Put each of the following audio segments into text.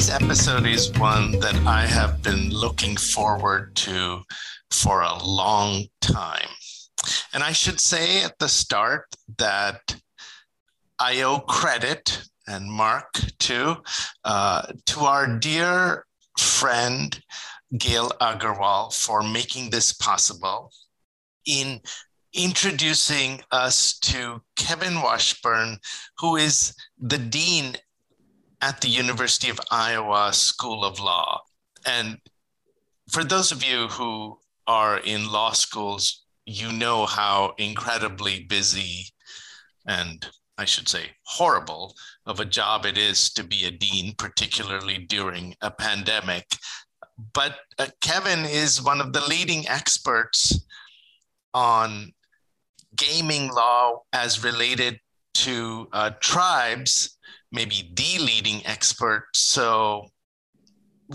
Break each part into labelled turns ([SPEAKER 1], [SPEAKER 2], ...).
[SPEAKER 1] Today's episode is one that I have been looking forward to for a long time. And I should say at the start that I owe credit, and Mark too, uh, to our dear friend Gail Agarwal for making this possible in introducing us to Kevin Washburn, who is the Dean at the University of Iowa School of Law. And for those of you who are in law schools, you know how incredibly busy and I should say horrible of a job it is to be a dean, particularly during a pandemic. But uh, Kevin is one of the leading experts on gaming law as related to uh, tribes maybe the leading expert. So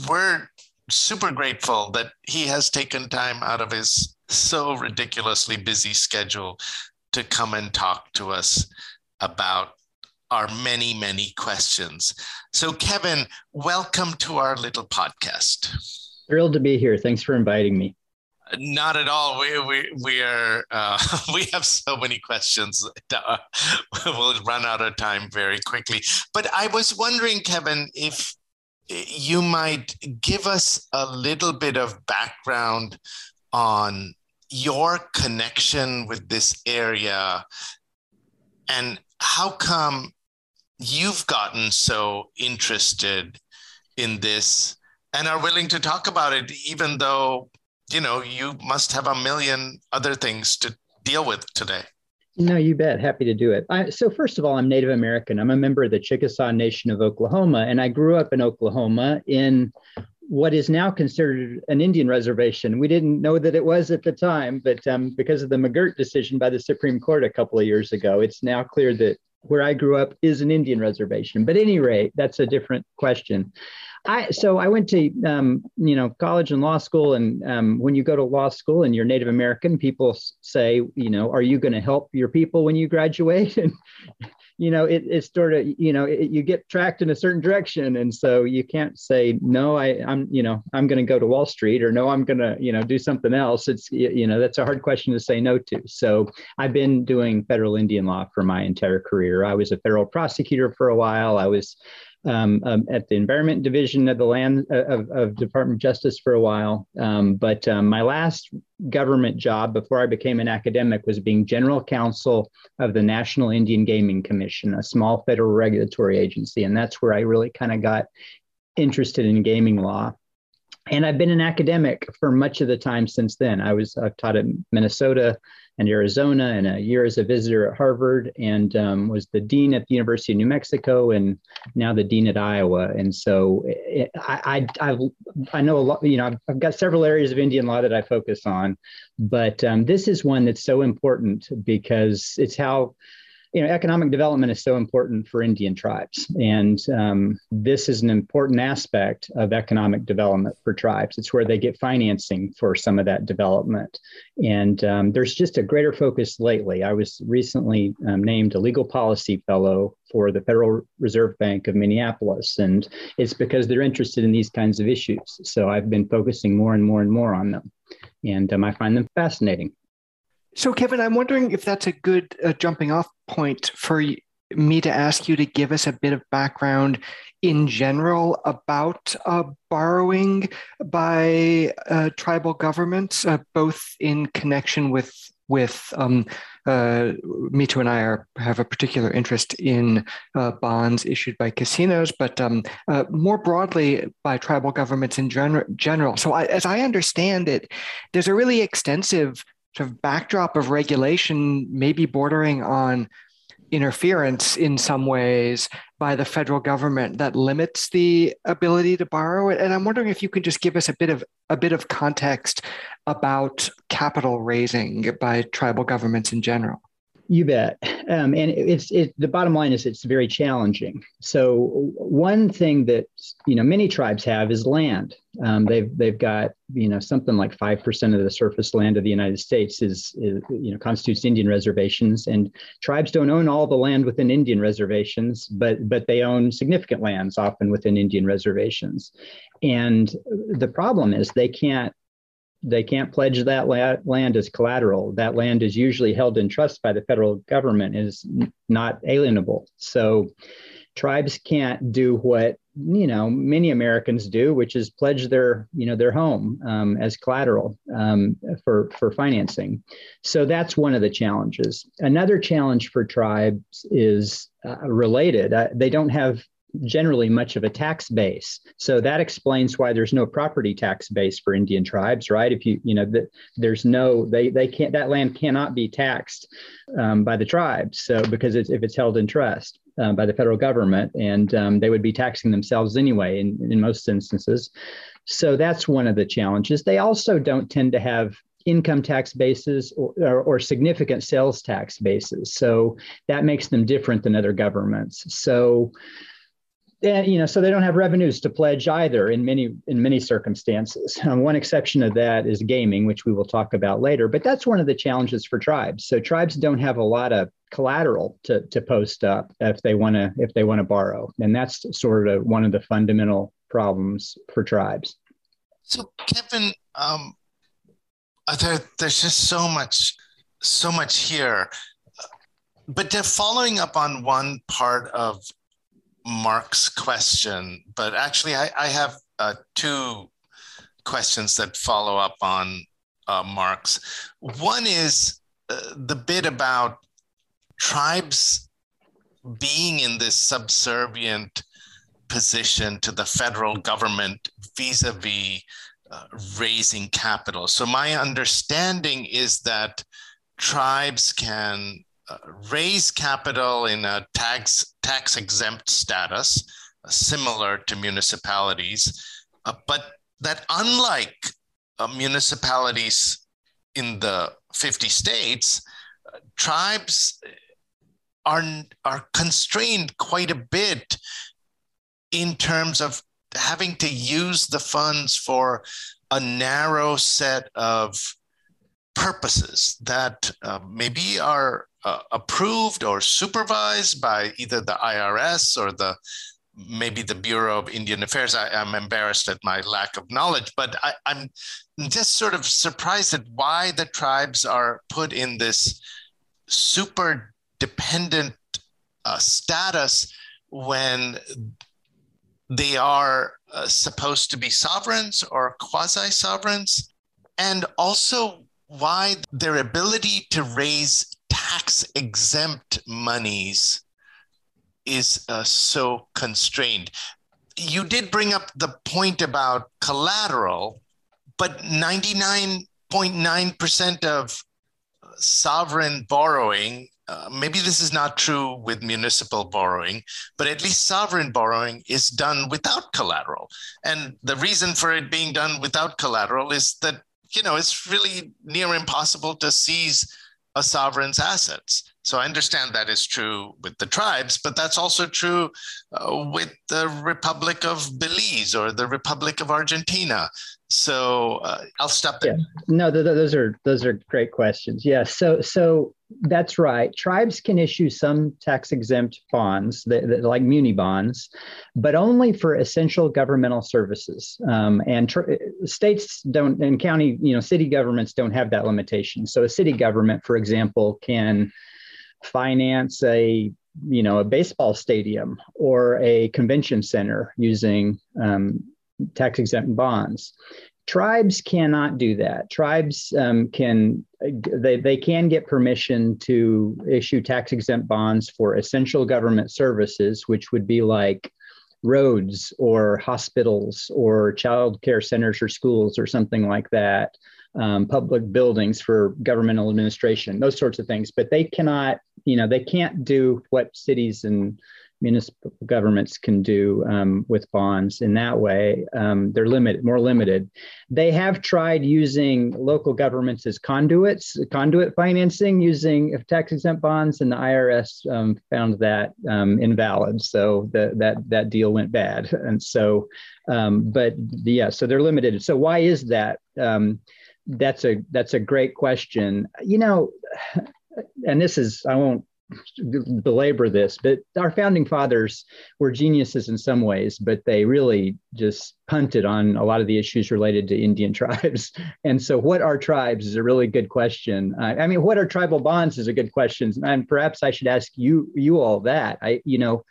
[SPEAKER 1] we're super grateful that he has taken time out of his so ridiculously busy schedule to come and talk to us about our many, many questions. So, Kevin, welcome to our little podcast.
[SPEAKER 2] Thrilled to be here. Thanks for inviting me.
[SPEAKER 1] Not at all. We we we are uh, we have so many questions. Uh, we'll run out of time very quickly. But I was wondering, Kevin, if you might give us a little bit of background on your connection with this area and how come you've gotten so interested in this and are willing to talk about it even though you know, you must have a million other things to deal with today.
[SPEAKER 2] No, you bet. Happy to do it. I, so, first of all, I'm Native American. I'm a member of the Chickasaw Nation of Oklahoma, and I grew up in Oklahoma in what is now considered an Indian reservation. We didn't know that it was at the time, but um, because of the McGirt decision by the Supreme Court a couple of years ago, it's now clear that where I grew up is an Indian reservation. But any rate, that's a different question. I so I went to um, you know college and law school, and um, when you go to law school and you're Native American, people say, you know, are you going to help your people when you graduate? And you know, it, it's sort of you know it, you get tracked in a certain direction, and so you can't say no. I I'm you know I'm going to go to Wall Street, or no, I'm going to you know do something else. It's you know that's a hard question to say no to. So I've been doing federal Indian law for my entire career. I was a federal prosecutor for a while. I was um, um, at the Environment Division of the Land uh, of, of Department of Justice for a while. Um, but um, my last government job before I became an academic was being general counsel of the National Indian Gaming Commission, a small federal regulatory agency. And that's where I really kind of got interested in gaming law. And I've been an academic for much of the time since then. I was I've taught at Minnesota and Arizona, and a year as a visitor at Harvard, and um, was the dean at the University of New Mexico, and now the dean at Iowa. And so it, I, I, I, I know a lot. You know, I've, I've, got several areas of Indian law that I focus on, but um, this is one that's so important because it's how you know, economic development is so important for Indian tribes, and um, this is an important aspect of economic development for tribes. It's where they get financing for some of that development, and um, there's just a greater focus lately. I was recently um, named a legal policy fellow for the Federal Reserve Bank of Minneapolis, and it's because they're interested in these kinds of issues. So I've been focusing more and more and more on them, and um, I find them fascinating.
[SPEAKER 3] So, Kevin, I'm wondering if that's a good uh, jumping off point for me to ask you to give us a bit of background in general about uh, borrowing by uh, tribal governments, uh, both in connection with with um, uh, and I are, have a particular interest in uh, bonds issued by casinos, but um, uh, more broadly by tribal governments in gen- general. So, I, as I understand it, there's a really extensive sort of backdrop of regulation, maybe bordering on interference in some ways by the federal government that limits the ability to borrow. It and i'm wondering if you could just give us a bit of a bit of context about capital raising by tribal governments in general
[SPEAKER 2] you bet um, and it's it, the bottom line is it's very challenging. So one thing that you know many tribes have is land. Um, they've they've got you know something like five percent of the surface land of the United States is, is you know constitutes Indian reservations, and tribes don't own all the land within Indian reservations, but but they own significant lands often within Indian reservations, and the problem is they can't they can't pledge that la- land as collateral. That land is usually held in trust by the federal government, is not alienable. So tribes can't do what you know many Americans do, which is pledge their you know their home um, as collateral um, for for financing. So that's one of the challenges. Another challenge for tribes is uh, related. Uh, they don't have generally much of a tax base. So that explains why there's no property tax base for Indian tribes, right? If you, you know, that there's no, they, they can't, that land cannot be taxed um, by the tribes. So because it's, if it's held in trust uh, by the federal government and um, they would be taxing themselves anyway in, in most instances. So that's one of the challenges. They also don't tend to have income tax bases or, or, or, significant sales tax bases. So that makes them different than other governments. So and you know so they don't have revenues to pledge either in many in many circumstances. Um, one exception of that is gaming which we will talk about later but that's one of the challenges for tribes. So tribes don't have a lot of collateral to, to post up if they want to if they want to borrow. And that's sort of one of the fundamental problems for tribes.
[SPEAKER 1] So kevin um, there, there's just so much so much here but following up on one part of Mark's question, but actually, I, I have uh, two questions that follow up on uh, Mark's. One is uh, the bit about tribes being in this subservient position to the federal government vis a vis raising capital. So, my understanding is that tribes can raise capital in a tax tax exempt status, uh, similar to municipalities, uh, but that unlike uh, municipalities in the 50 states, tribes are, are constrained quite a bit in terms of having to use the funds for a narrow set of purposes that uh, maybe are uh, approved or supervised by either the IRS or the maybe the Bureau of Indian Affairs. I, am embarrassed at my lack of knowledge, but I, I'm just sort of surprised at why the tribes are put in this super dependent uh, status when they are uh, supposed to be sovereigns or quasi sovereigns, and also why their ability to raise tax exempt monies is uh, so constrained. You did bring up the point about collateral, but 99.9% of sovereign borrowing, uh, maybe this is not true with municipal borrowing, but at least sovereign borrowing is done without collateral. And the reason for it being done without collateral is that, you know, it's really near impossible to seize a sovereign's assets. So I understand that is true with the tribes, but that's also true uh, with the Republic of Belize or the Republic of Argentina. So uh, I'll stop there.
[SPEAKER 2] Yeah. No, th- th- those are those are great questions. Yes. Yeah, so so that's right. Tribes can issue some tax exempt bonds, that, that, like muni bonds, but only for essential governmental services. Um, and tr- states don't, and county, you know, city governments don't have that limitation. So a city government, for example, can finance a you know a baseball stadium or a convention center using um, tax exempt bonds. Tribes cannot do that. Tribes um, can they, they can get permission to issue tax exempt bonds for essential government services, which would be like roads or hospitals or child care centers or schools or something like that, um, public buildings for governmental administration, those sorts of things. But they cannot, you know, they can't do what cities and municipal governments can do um, with bonds in that way. Um, they're limited, more limited. They have tried using local governments as conduits, conduit financing using tax exempt bonds, and the IRS um, found that um, invalid. So the, that that deal went bad. And so, um, but yeah, so they're limited. So why is that? Um, that's a that's a great question. You know, and this is I won't belabor this, but our founding fathers were geniuses in some ways, but they really just punted on a lot of the issues related to Indian tribes. And so, what are tribes is a really good question. Uh, I mean, what are tribal bonds is a good question, and perhaps I should ask you you all that. I, you know,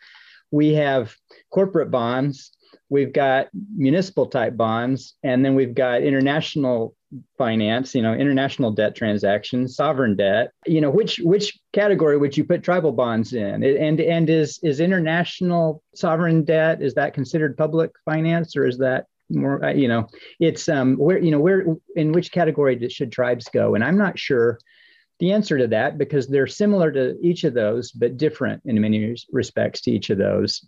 [SPEAKER 2] we have corporate bonds, we've got municipal type bonds, and then we've got international finance, you know, international debt transactions, sovereign debt. You know, which which category would you put tribal bonds in? And and is is international sovereign debt is that considered public finance or is that more uh, you know it's um where you know where in which category should tribes go and i'm not sure the answer to that because they're similar to each of those but different in many respects to each of those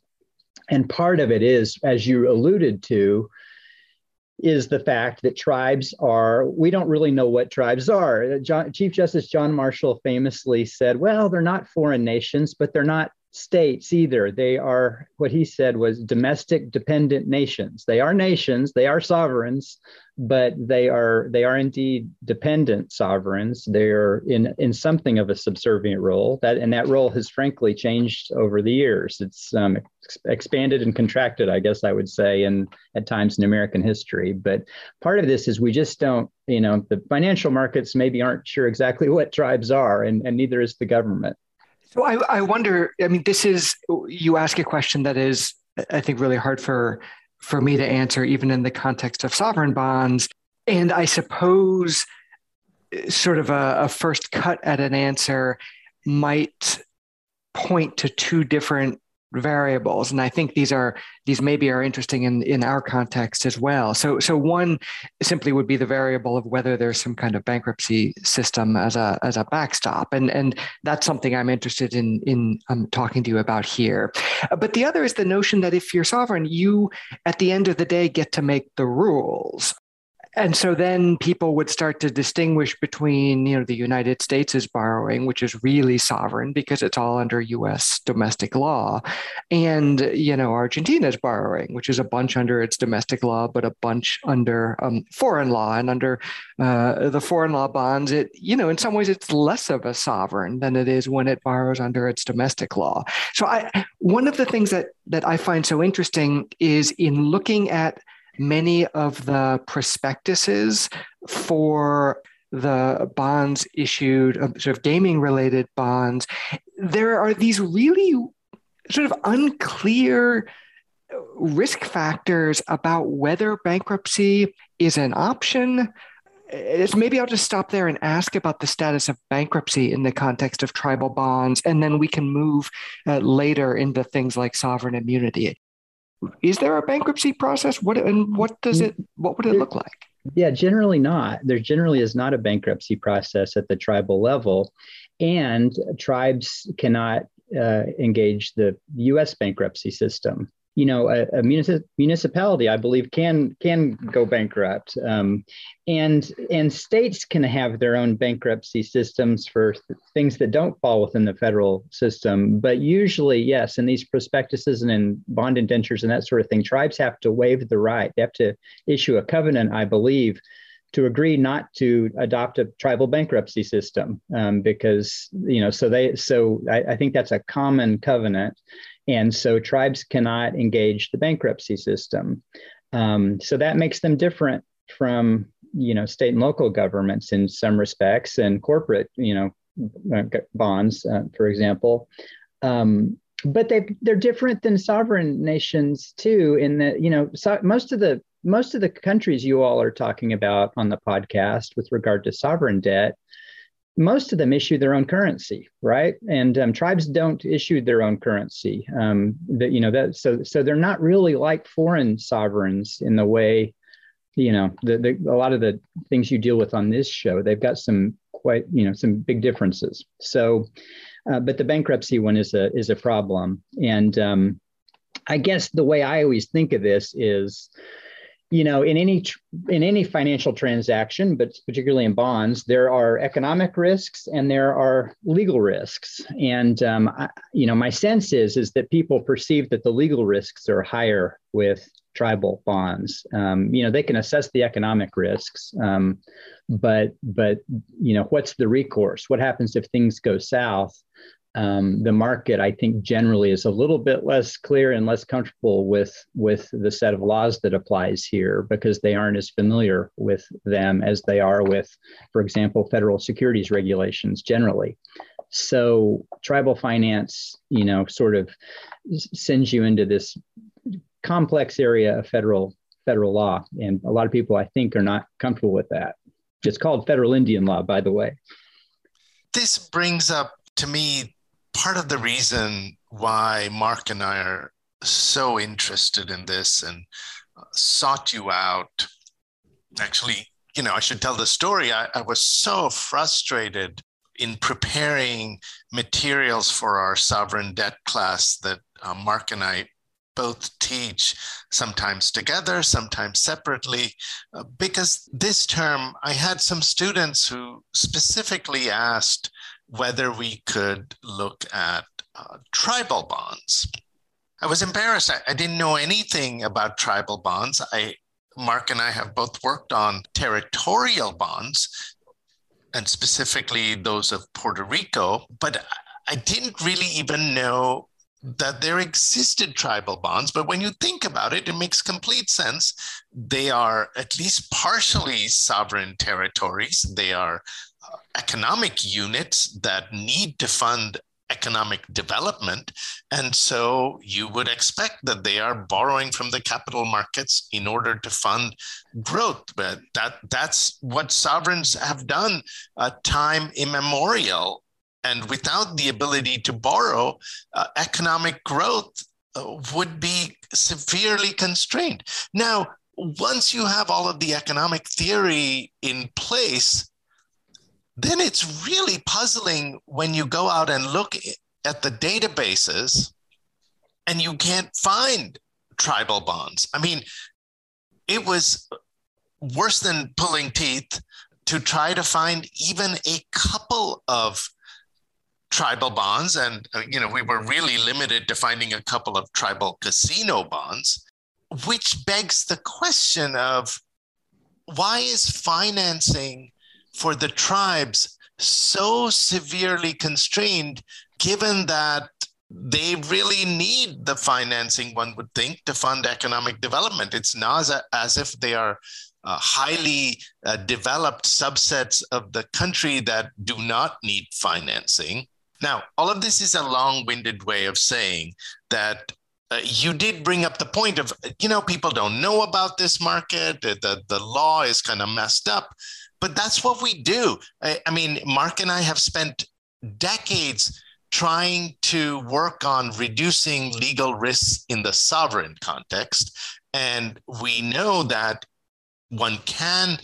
[SPEAKER 2] and part of it is as you alluded to is the fact that tribes are, we don't really know what tribes are. John, Chief Justice John Marshall famously said, well, they're not foreign nations, but they're not states either. They are what he said was domestic dependent nations. They are nations, they are sovereigns, but they are they are indeed dependent sovereigns. They are in in something of a subservient role. That and that role has frankly changed over the years. It's um, expanded and contracted, I guess I would say, and at times in American history. But part of this is we just don't, you know, the financial markets maybe aren't sure exactly what tribes are, and, and neither is the government.
[SPEAKER 3] So I, I wonder, I mean, this is, you ask a question that is, I think, really hard for, for me to answer, even in the context of sovereign bonds. And I suppose eh, sort of a, a first cut at an answer might point to two different variables. And i think these are these maybe are interesting in in our context as well. So so one simply would be the variable of whether there's some kind of bankruptcy system as a as a backstop. And and that's something i'm interested in in um, talking to you about here. But the other is the notion that if you're sovereign you at the end of the day get to make the rules and so then people would start to distinguish between you know the united states is borrowing which is really sovereign because it's all under us domestic law and you know argentina is borrowing which is a bunch under its domestic law but a bunch under um, foreign law. And under uh, the foreign law bonds it you know in some ways it's less of a sovereign than it is when it borrows under its domestic law. So i one of the things that that i find so interesting is in looking at many of the prospectuses for the bonds issued, uh, sort of gaming related bonds, there are these really sort of unclear risk factors about whether bankruptcy is an option. It's maybe I'll just stop there and ask about the status of bankruptcy in the context of tribal bonds, and then we can move uh, later into things like sovereign immunity is there a bankruptcy process? What and what does it? What would it look like?
[SPEAKER 2] Yeah, generally not. There generally is not a bankruptcy process at the tribal level, and tribes cannot uh, engage the U.S. bankruptcy system you know, a, a municip- municipality, I believe, can can go bankrupt, um, and and states can have their own bankruptcy systems for th- things that don't fall within the federal system. But usually, yes, in these prospectuses and in bond indentures and that sort of thing, tribes have to waive the right. They have to issue a covenant, I believe, to agree not to adopt a tribal bankruptcy system um, because you know so they so I, I, think that's a common covenant and so tribes cannot engage the bankruptcy system. Um, so that makes them different from you know state and local governments in some respects and corporate you know bonds, uh, for example. Um, but they they're different than sovereign nations too. In that you know so most of the most of the countries you all are talking about on the podcast with regard to sovereign debt most of them issue their own currency, right? And um, tribes don't issue their own currency. Um, that you know that so so they're not really like foreign sovereigns in the way, you know, the, the, a lot of the things you deal with on this show. They've got some quite you know some big differences. So uh, but the bankruptcy one is a is a problem. And um, I guess the way I always think of this is, you know, in any in any financial transaction, but particularly in bonds, there are economic risks and there are legal risks. And um, I, you know, my sense is is that people perceive that the legal risks are higher with tribal bonds. Um, you know, they can assess the economic risks, um, but but you know, what's the recourse? What happens if things go south? Um, the market, I think, generally is a little bit less clear and less comfortable with with the set of laws that applies here because they aren't as familiar with them as they are with, for example, federal securities regulations generally. So tribal finance, you know, sort of sends you into this complex area of federal federal law, and a lot of people, I think, are not comfortable with that. It's called federal Indian law, by the way.
[SPEAKER 1] This brings up to me part of the reason why Mark and I are so interested in this and sought you out. Actually, you know, I should tell the story. I, I was so frustrated in preparing materials for our sovereign debt class that uh, Mark and I both teach, sometimes together, sometimes separately, uh, because this term I had some students who specifically asked whether we could look at uh, tribal bonds. I was embarrassed. I, I, didn't know anything about tribal bonds. I, Mark and I have both worked on territorial bonds, and specifically those of Puerto Rico, but I didn't really even know that there existed tribal bonds, but when you think about it, it makes complete sense. They are at least partially sovereign territories. They are economic units that need to fund economic development. And so you would expect that they are borrowing from the capital markets in order to fund growth. But that, that's what sovereigns have done uh, time immemorial and without the ability to borrow, uh, economic growth uh, would be severely constrained. Now, once you have all of the economic theory in place, then it's really puzzling when you go out and look at the databases and you can't find tribal bonds. I mean, it was worse than pulling teeth to try to find even a couple of tribal bonds and uh, you know we were really limited to finding a couple of tribal casino bonds which begs the question of why is financing for the tribes so severely constrained given that they really need the financing one would think to fund economic development. It's not as if they are uh, highly uh, developed subsets of the country that do not need financing. Now, all of this is a long winded way of saying that uh, you did bring up the point of, you know, people don't know about this market, the, the law is kind of messed up, but that's what we do. I, I mean, Mark and I have spent decades trying to work on reducing legal risks in the sovereign context. And we know that one can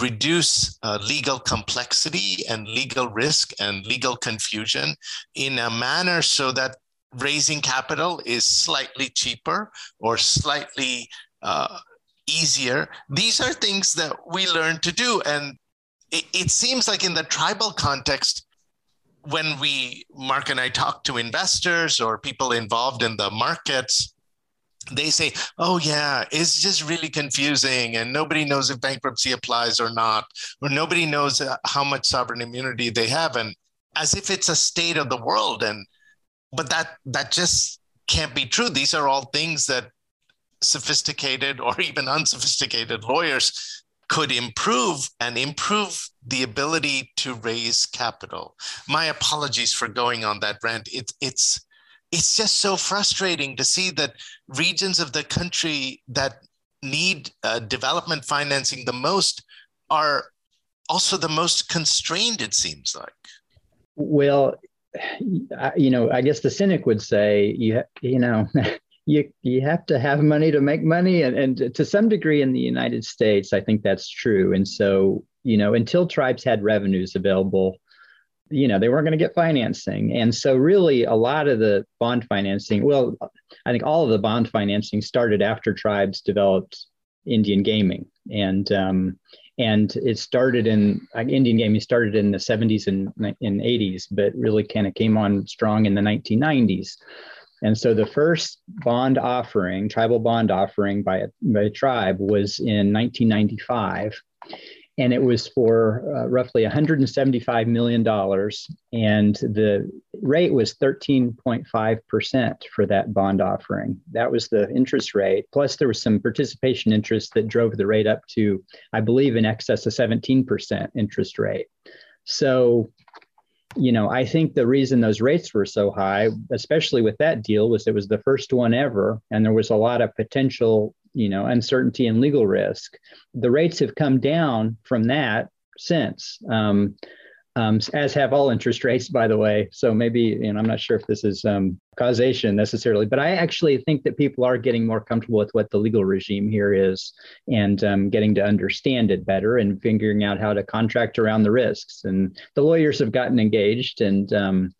[SPEAKER 1] reduce uh, legal complexity and legal risk and legal confusion in a manner so that raising capital is slightly cheaper or slightly uh, easier. These are things that we learn to do. And it, it seems like in the tribal context, when we, Mark and I talk to investors or people involved in the markets, they say, oh, yeah, it's just really confusing and nobody knows if bankruptcy applies or not, or nobody knows uh, how much sovereign immunity they have. And as if it's a state of the world. And but that that just can't be true. These are all things that sophisticated or even unsophisticated lawyers could improve and improve the ability to raise capital. My apologies for going on that rant. It, it's it's just so frustrating to see that regions of the country that need uh, development financing the most are also the most constrained it seems like
[SPEAKER 2] well you know i guess the cynic would say you you know you you have to have money to make money and, and to some degree in the united states i think that's true. And so you know until tribes had revenues available you know they weren't going to get financing. And so really a lot of the bond financing well i think all of the bond financing started after tribes developed indian gaming. And um, and it started in indian gaming started in the 70s and, and 80s but really kind of came on strong in the 1990s and so the first bond offering tribal bond offering by a, by a tribe was in 1995 and it was for uh, roughly $175 million. And the rate was 13.5% for that bond offering. That was the interest rate. Plus, there was some participation interest that drove the rate up to, I believe, in excess of 17% interest rate. So, you know, I think the reason those rates were so high, especially with that deal, was it was the first one ever, and there was a lot of potential you know uncertainty and legal risk. The rates have come down from that since. Um, um, as have all interest rates by the way so maybe you know i'm not sure if this is um, causation necessarily but i actually think that people are getting more comfortable with what the legal regime here is and um, getting to understand it better and figuring out how to contract around the risks and the lawyers have gotten engaged and um,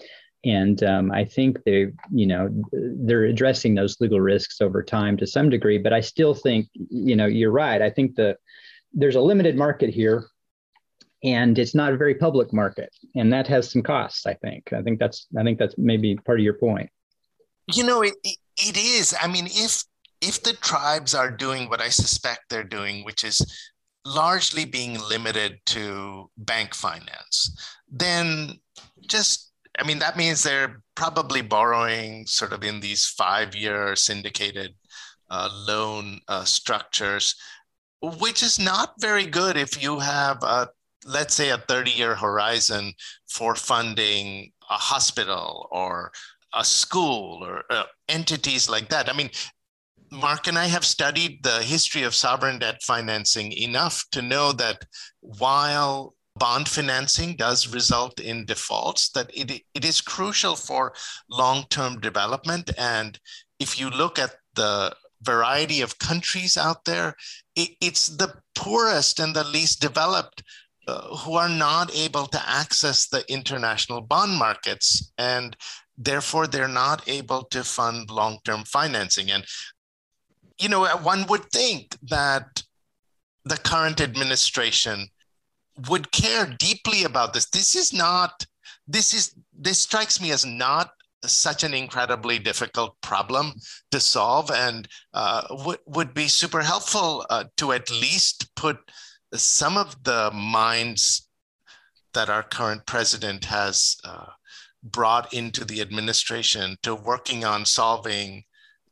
[SPEAKER 2] and um, I think they, you know, they're addressing those legal risks over time to some degree. But I still think, you know, you're right. I think the there's a limited market here, and it's not a very public market, and that has some costs. I think. I think that's. I think that's maybe part of your point.
[SPEAKER 1] You know, it it is. I mean, if if the tribes are doing what I suspect they're doing, which is largely being limited to bank finance, then just I mean, that means they're probably borrowing sort of in these five year syndicated uh, loan uh, structures, which is not very good if you have, a, let's say, a 30 year horizon for funding a hospital or a school or uh, entities like that. I mean, Mark and I have studied the history of sovereign debt financing enough to know that while bond financing does result in defaults, that it, it is crucial for long-term development. And if you look at the variety of countries out there, it, it's the poorest and the least developed uh, who are not able to access the international bond markets. And therefore, they're not able to fund long-term financing. And, you know, one would think that the current administration would care deeply about this. This is not, this is, this strikes me as not such an incredibly difficult problem to solve and uh, would, would be super helpful uh, to at least put some of the minds that our current president has uh, brought into the administration to working on solving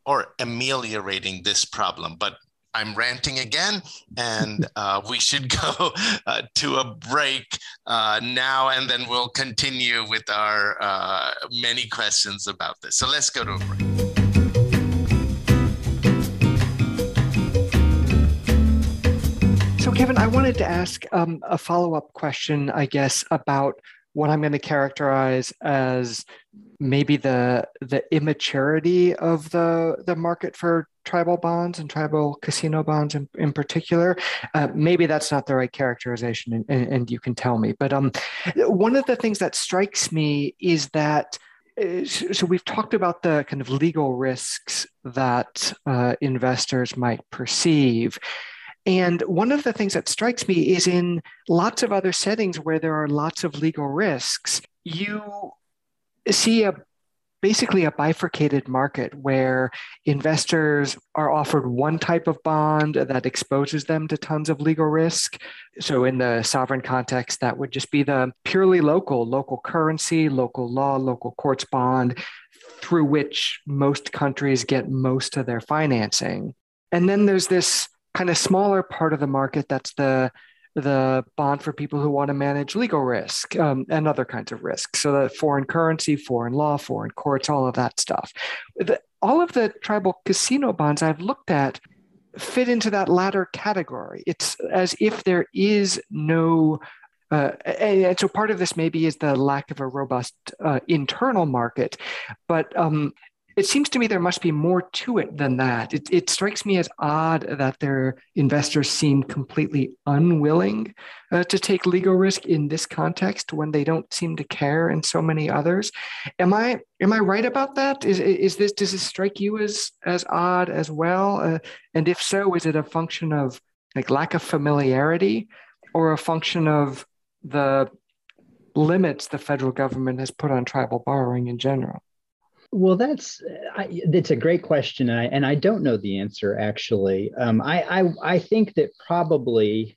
[SPEAKER 1] or ameliorating this problem. But I'm ranting again, and uh, we should go uh, to a break uh, now, and then we'll continue with our uh, many questions about this. So let's go to a break.
[SPEAKER 3] Kevin, I wanted to ask um, a follow up question, I guess, about what I'm going to characterize as maybe the the immaturity of the the market for tribal bonds and tribal casino bonds in, in particular. Uh, maybe that's not the right characterization, and, and, and, you can tell me. But um, one of the things that strikes me is that. Uh, so we've talked about the kind of legal risks that uh, investors might perceive. And one of the things that strikes me is in lots of other settings where there are lots of legal risks, you see a basically a bifurcated market where investors are offered one type of bond that exposes them to tons of legal risk. So, in the sovereign context, that would just be the purely local, local currency, local law, local courts bond through which most countries get most of their financing. And then there's this kind of smaller part of the market that's the the bond for people who want to manage legal risk um, and other kinds of risks. So that foreign currency, foreign law, foreign courts, all of that stuff. The, all of the tribal casino bonds I've looked at fit into that latter category. It's as if there is no uh, and, so part of this maybe is the lack of a robust uh, internal market, but um, it seems to me there must be more to it than that. It, it strikes me as odd that their investors seem completely unwilling uh, to take legal risk in this context when they don't seem to care in so many others. Am I am I right about that? Is is this does this strike you as as odd as well? Uh, and if so, is it a function of like lack of familiarity or a function of the limits the federal government has put on tribal borrowing in general?
[SPEAKER 2] Well, that's it's a great question, and I, and I don't know the answer actually. Um, I, I I think that probably,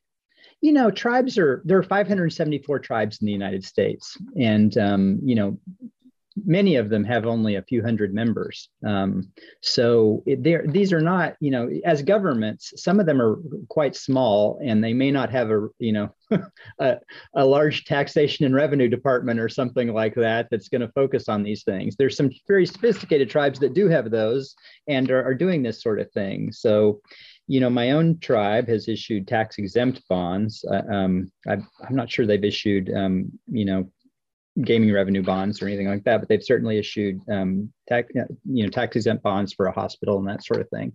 [SPEAKER 2] you know, tribes are there are 574 tribes in the United States, and um, you know, many of them have only a few hundred members. Um, so these are not, you know, as governments, some of them are quite small and they may not have a, you know, a, a, large taxation and revenue department or something like that that's going to focus on these things. There's some very sophisticated tribes that do have those and are, are doing this sort of thing. So, you know, my own tribe has issued tax exempt bonds. Uh, um, I, am not sure they've issued, um, you know, gaming revenue bonds or anything like that, but they've certainly issued um, tax, you know, tax exempt bonds for a hospital and that sort of thing.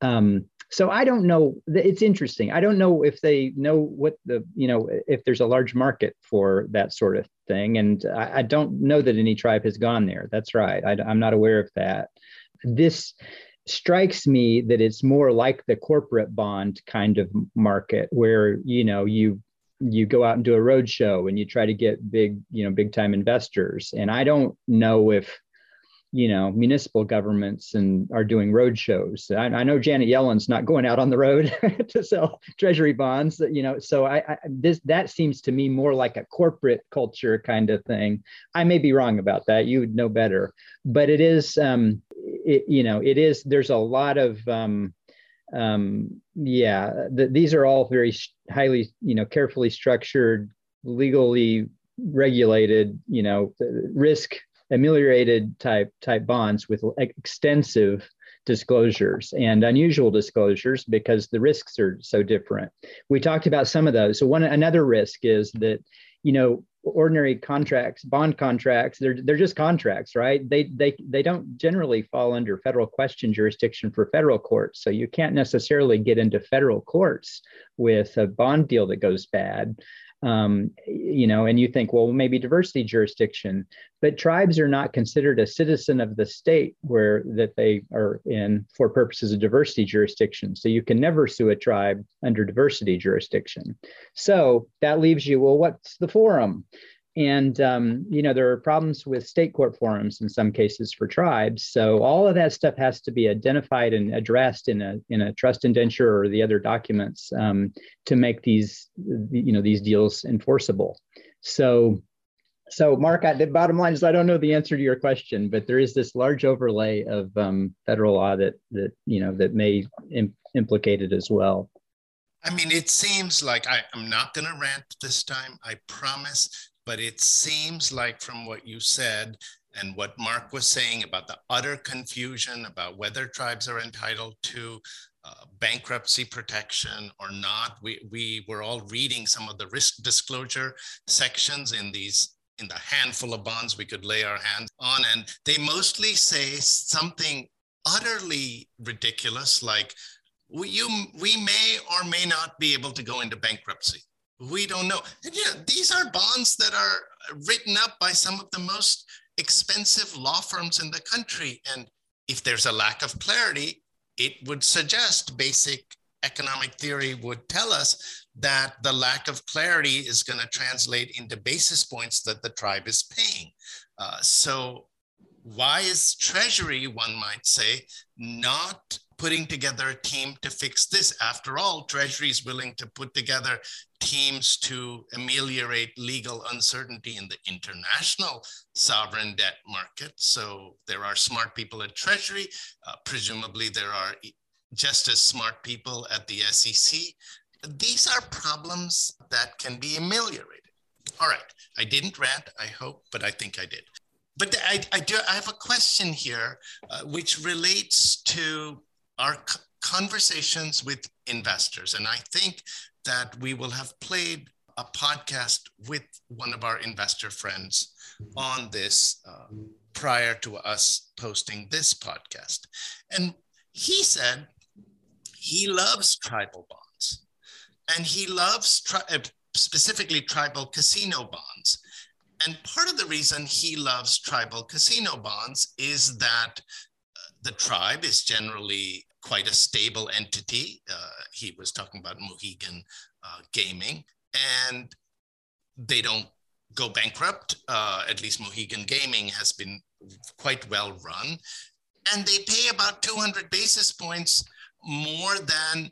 [SPEAKER 2] Um, so I don't know. It's interesting. I don't know if they know what the you know if there's a large market for that sort of thing, and I, I don't know that any tribe has gone there. That's right. I, I'm not aware of that. This strikes me that it's more like the corporate bond kind of market where you know you you go out and do a road show and you try to get big you know big time investors. And i don't know if you know municipal governments and are doing road shows. I, I, know janet yellen's not going out on the road to sell treasury bonds you know so I, I, this that seems to me more like a corporate culture kind of thing. I may be wrong about that. You would know better. But it is um it, you know it is there's a lot of um um, yeah, the, these are all very highly, you know, carefully structured, legally regulated, you know, risk ameliorated type type bonds with extensive disclosures and unusual disclosures because the risks are so different. We talked about some of those. So one another risk is that you know ordinary contracts, bond contracts, they're they're just contracts, right? They they they don't generally fall under federal question jurisdiction for federal courts. So you can't necessarily get into federal courts with a bond deal that goes bad um, you know, and you think, well, maybe diversity jurisdiction, but tribes are not considered a citizen of the state where that they are in for purposes of diversity jurisdiction. So you can never sue a tribe under diversity jurisdiction. So that leaves you, well, what's the forum? And um, you know there are problems with state court forums in some cases for tribes. So all of that stuff has to be identified and addressed in a in a trust indenture or the other documents um, to make these you know these deals enforceable. So so Mark, the bottom line is I don't know the answer to your question, but there is this large overlay of um, federal law that that you know that may Im- implicate it as well.
[SPEAKER 1] I mean, it seems like I, am not going to rant this time. I promise. But it seems like from what you said and what Mark was saying about the utter confusion about whether tribes are entitled to uh, bankruptcy protection or not, we, we were all reading some of the risk disclosure sections in these in the handful of bonds we could lay our hands on. And they mostly say something utterly ridiculous like, we, you, we may or may not be able to go into bankruptcy we don't know. And yeah, these are bonds that are written up by some of the most expensive law firms in the country. And if there's a lack of clarity, it would suggest basic economic theory would tell us that the lack of clarity is going to translate into basis points that the tribe is paying. Uh, so, why is Treasury, one might say, not putting together a team to fix this. After all, Treasury is willing to put together teams to ameliorate legal uncertainty in the international sovereign debt market. So there are smart people at Treasury. Uh, presumably, there are just as smart people at the SEC. These are problems that can be ameliorated. All right, I didn't rant, I hope, but I think I did. But I, I, do, I have a question here, uh, which relates to our conversations with investors. And I think that we will have played a podcast with one of our investor friends on this uh, prior to us posting this podcast. And he said he loves tribal bonds and he loves tri- uh, specifically tribal casino bonds. And part of the reason he loves tribal casino bonds is that the tribe is generally quite a stable entity. Uh, he was talking about Mohegan uh, Gaming, and they don't go bankrupt. Uh, at least Mohegan Gaming has been quite well run. And they pay about 200 basis points more than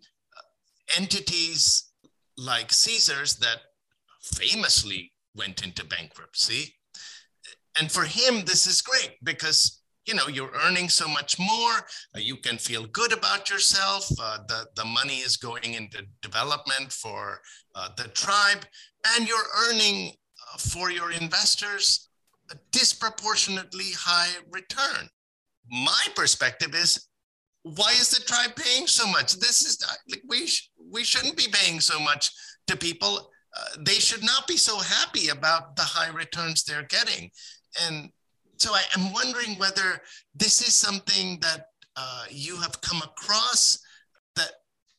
[SPEAKER 1] entities like Caesars that famously went into bankruptcy. And for him, this is great because you know you're earning so much more uh, you can feel good about yourself uh, the, the money is going into development for uh, the tribe and you're earning for your investors a disproportionately high return. My perspective is why is the tribe paying so much? This is like we sh- we shouldn't be paying so much to people. Uh, they should not be so happy about the high returns they're getting. And so I am wondering whether this is something that uh, you have come across that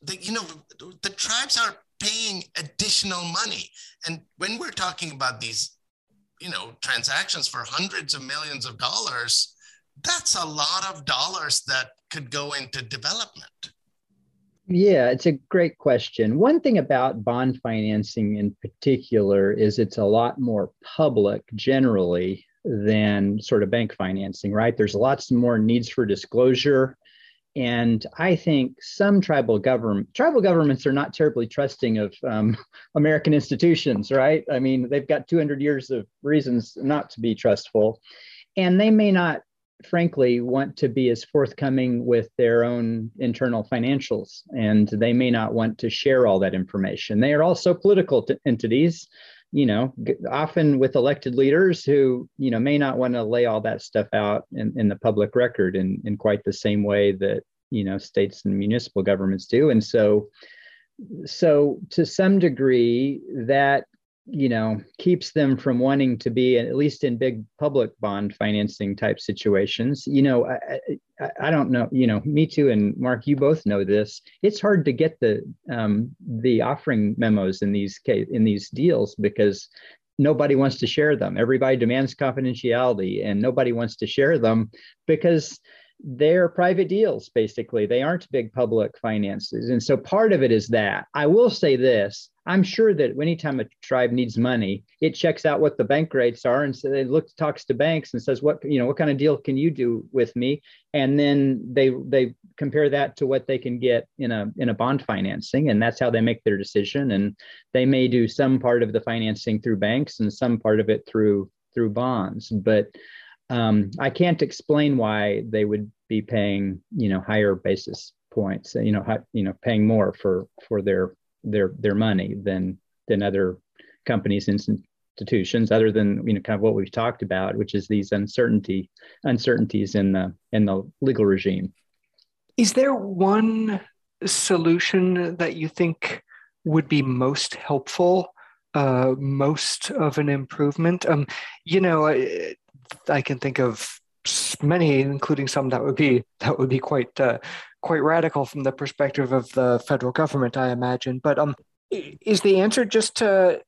[SPEAKER 1] that you know the tribes are paying additional money. And when we're talking about these, you know, transactions for hundreds of millions of dollars, that's a lot of dollars that could go into development.
[SPEAKER 2] Yeah, it's a great question. One thing about bond financing in particular is it's a lot more public generally than sort of bank financing, right? There's lots more needs for disclosure and I think some tribal government tribal governments are not terribly trusting of um, American institutions, right? I mean, they've got 200 years of reasons not to be trustful, and they may not, frankly, want to be as forthcoming with their own internal financials, and they may not want to share all that information. They are also political t- entities you know, often with elected leaders who, you know, may not want to lay all that stuff out in, in the public record in, in quite the same way that, you know, states and municipal governments do. And so, so to some degree, that you know keeps them from wanting to be at least in big public bond financing type situations. You know I, I, I, don't know you know Mitu and mark you both know this. It's hard to get the um, the offering memos in these case in these deals because nobody wants to share them. Everybody demands confidentiality and nobody wants to share them because they're private deals basically. They aren't big public finances. And so part of it is that. I will say this. I'm sure that anytime a tribe needs money it checks out what the bank rates are and so they look talks to banks and says what you know what kind of deal can you do with me? And then they they compare that to what they can get in a in a bond financing and that's how they make their decision. And they may do some part of the financing through banks and some part of it through through bonds. But um, I can't explain why they would be paying, you know, higher basis points, you know, high, you know, paying more for for their their their money than than other companies institutions, other than you know, kind of what we've talked about, which is these uncertainty uncertainties in the in the legal regime.
[SPEAKER 3] Is there one solution that you think would be most helpful? Uh, most of an improvement. Um, you know, I can think of many, including some that would be that would be quite uh, quite radical from the perspective of the federal government, I imagine. But um, is the answer just to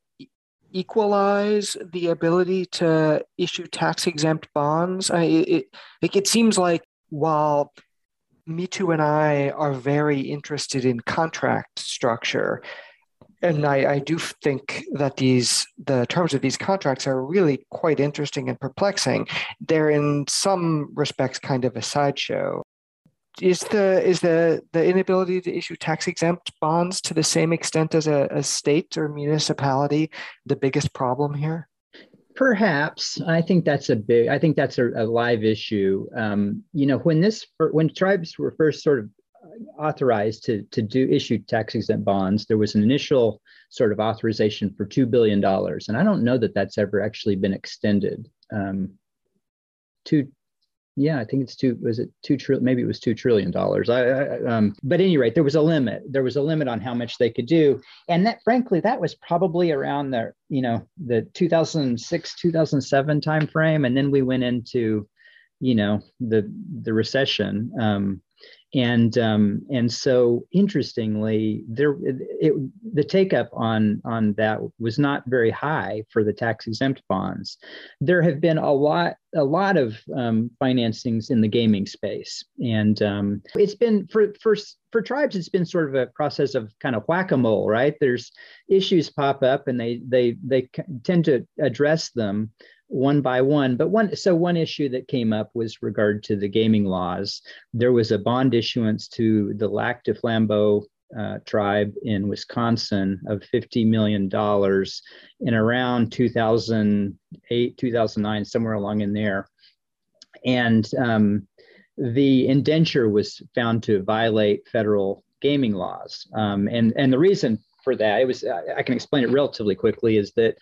[SPEAKER 3] equalize the ability to issue tax exempt bonds? I, it, it, it seems like while Mitu and I are very interested in contract structure, and I, I, do think that these the terms of these contracts are really quite interesting and perplexing. They're in some respects kind of a sideshow. Is the is the the inability to issue tax exempt bonds to the same extent as a, a state or municipality the biggest problem here?
[SPEAKER 2] Perhaps I think that's a big. I think that's a, a live issue. Um, you know, when this when tribes were first sort of authorized to, to do issue tax exempt bonds, there was an initial sort of authorization for $2 billion. And I don't know that that's ever actually been extended. Um, two, yeah, I think it's two, was it two trillion, maybe it was $2 trillion. I, I um, but any rate, there was a limit. There was a limit on how much they could do. And that, frankly, that was probably around the, you know, the 2006, 2007 timeframe. And then we went into you know the the recession. Um, and um, and so interestingly, there it, the take up on on that was not very high for the tax exempt bonds. There have been a lot a lot of um, financings in the gaming space, and um, it's been for for for tribes. It's been sort of a process of kind of whack a mole, right? There's issues pop up, and they they they tend to address them one by one. But one, so one issue that came up was regard to the gaming laws. There was a bond issuance to the Lac du Flambeau uh, tribe in Wisconsin of $50 million in around 2008, 2009, somewhere along in there. And um, the indenture was found to violate federal gaming laws. Um, and, and the reason for that, it was, I can explain it relatively quickly, is that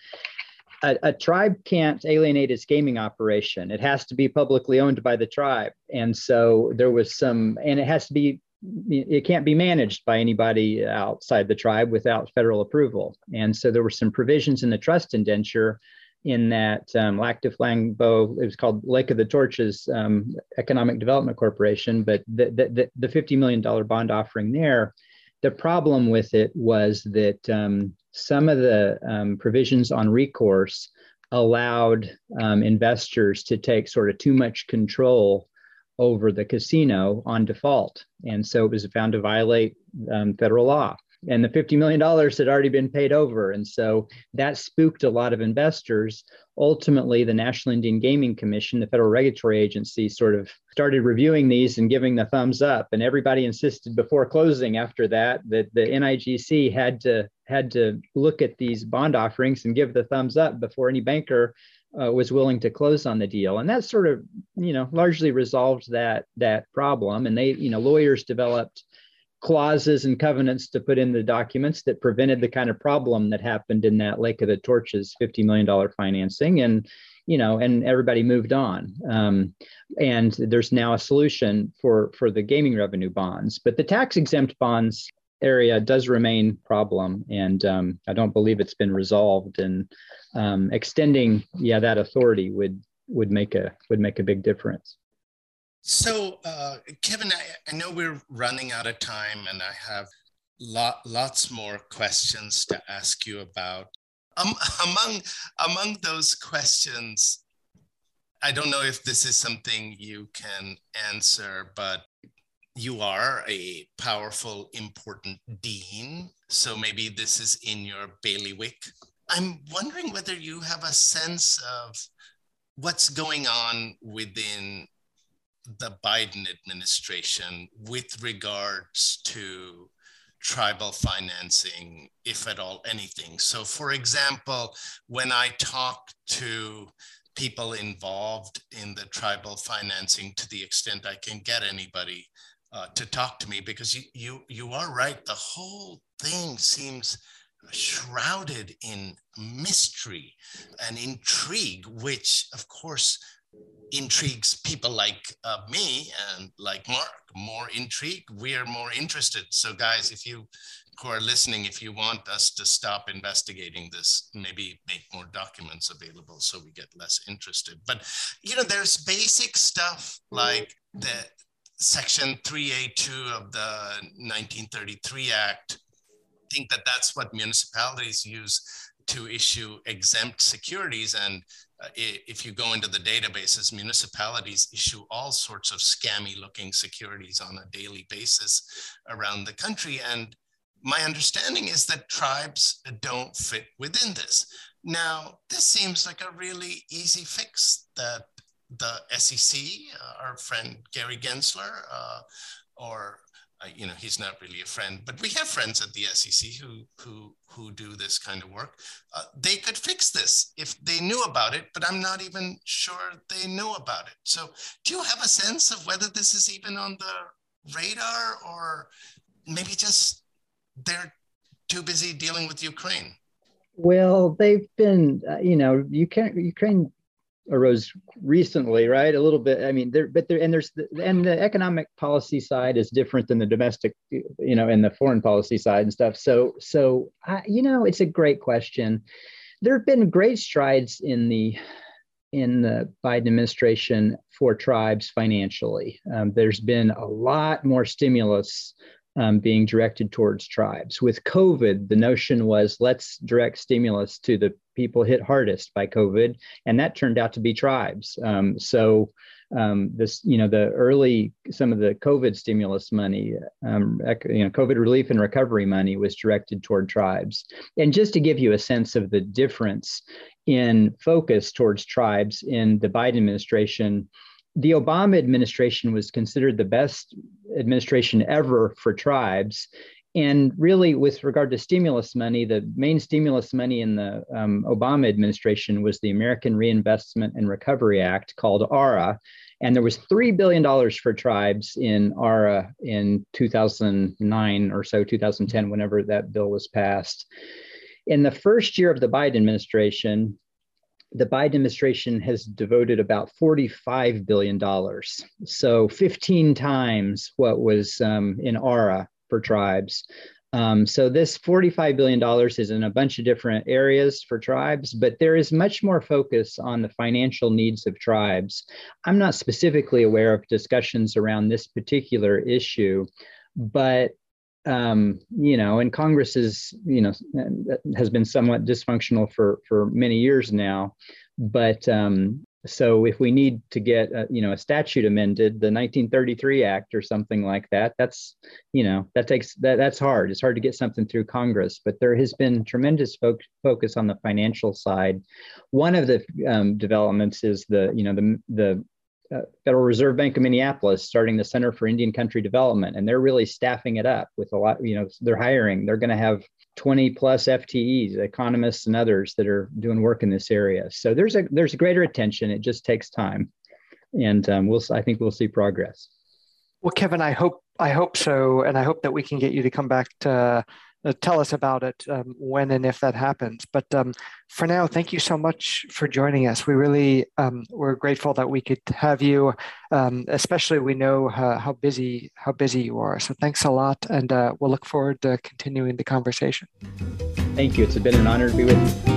[SPEAKER 2] a, a, tribe can't alienate its gaming operation. It has to be publicly owned by the tribe. And so there was some, and it has to be, it can't be managed by anybody outside the tribe without federal approval. And so there were some provisions in the trust indenture in that um, Lac Flambeau, it was called Lake of the Torches um, Economic Development Corporation, but the, the, the $50 million bond offering there, the problem with it was that um, some of the um, provisions on recourse allowed um, investors to take sort of too much control over the casino on default. And so it was found to violate um, federal law and the $50 million had already been paid over. And so that spooked a lot of investors. Ultimately, the National Indian Gaming Commission, the federal regulatory agency, sort of started reviewing these and giving the thumbs up. And everybody insisted before closing after that that the NIGC had to had to look at these bond offerings and give the thumbs up before any banker uh, was willing to close on the deal and that sort of you know largely resolved that that problem and they you know lawyers developed clauses and covenants to put in the documents that prevented the kind of problem that happened in that Lake of the Torches $50 million financing. And, you know, and everybody moved on. Um, and there's now a solution for, for the gaming revenue bonds. But the tax exempt bonds area does remain problem. And um, I don't believe it's been resolved. And um, extending, yeah, that authority would would make a would make a big difference.
[SPEAKER 1] So, uh, Kevin, I, I, know we're running out of time, and I have lot, lots more questions to ask you about. Um, among among those questions, I don't know if this is something you can answer, but you are a powerful, important dean, so maybe this is in your bailiwick. I'm wondering whether you have a sense of what's going on within the Biden administration with regards to tribal financing, if at all anything. So, for example, when I talk to people involved in the tribal financing, to the extent I can get anybody uh, to talk to me, because you, you, you are right, the whole thing seems shrouded in mystery and intrigue, which, of course, intrigues people like uh, me and like Mark more intrigue, We are more interested. So, guys, if you who are listening, if you want us to stop investigating this, maybe make more documents available so we get less interested. But you know, there's basic stuff like the Section 3A2 of the 1933 Act. I think that that's what municipalities use to issue exempt securities and if you go into the databases, municipalities issue all sorts of scammy looking securities on a daily basis around the country. And my understanding is that tribes don't fit within this. Now, this seems like a really easy fix that the SEC, uh, our friend Gary Gensler, uh, or you know, he's not really a friend, but we have friends at the SEC who who who do this kind of work. Uh, they could fix this if they knew about it, but I'm not even sure they know about it. So, do you have a sense of whether this is even on the radar, or maybe just they're too busy dealing with Ukraine?
[SPEAKER 2] Well, they've been, uh, you know, Ukraine, Ukraine arose recently, right? A little bit. I mean, there, but there, and there's, the, and the economic policy side is different than the domestic, you know, and the foreign policy side and stuff. So, so, I, you know, it's a great question. There have been great strides in the in the Biden administration for tribes financially. Um, there's been a lot more stimulus um, being directed towards tribes. With COVID, the notion was let's direct stimulus to the people hit hardest by COVID, and that turned out to be tribes. Um, so um, this, you know, the early some of the COVID stimulus money, um, you know, COVID relief and recovery money was directed toward tribes. And just to give you a sense of the difference in focus towards tribes in the Biden administration the Obama administration was considered the best administration ever for tribes. And really, with regard to stimulus money, the main stimulus money in the um, Obama administration was the American Reinvestment and Recovery Act, called ARA. And there was $3 billion for tribes in ARA in 2009 or so, 2010, whenever that bill was passed. In the first year of the Biden administration, the Biden administration has devoted about $45 billion. So 15 times what was um, in ARA for tribes. Um, so this $45 billion is in a bunch of different areas for tribes, but there is much more focus on the financial needs of tribes. I'm not specifically aware of discussions around this particular issue, but um, you know, and Congress is, you know, has been somewhat dysfunctional for for many years now. But um, so if we need to get, a, you know, a statute amended, the 1933 Act or something like that, that's, you know, that takes that that's hard. It's hard to get something through Congress. But there has been tremendous fo- focus on the financial side. One of the um, developments is the, you know, the the Federal Reserve Bank of Minneapolis starting the Center for Indian Country Development, and they're really staffing it up with a lot. You know, they're hiring. They're going to have 20 plus FTEs, economists and others that are doing work in this area. So there's a there's greater attention. It just takes time, and um, we'll I think we'll see progress.
[SPEAKER 3] Well, Kevin, I hope I hope so, and I hope that we can get you to come back to uh, tell us about it um, when and if that happens. But um, for now, thank you so much for joining us. We really um, we're grateful that we could have you, um, especially we know uh, how busy how busy you are. So thanks a lot, and uh, we'll look forward to continuing the conversation.
[SPEAKER 2] Thank you. It's been an honor to be with you.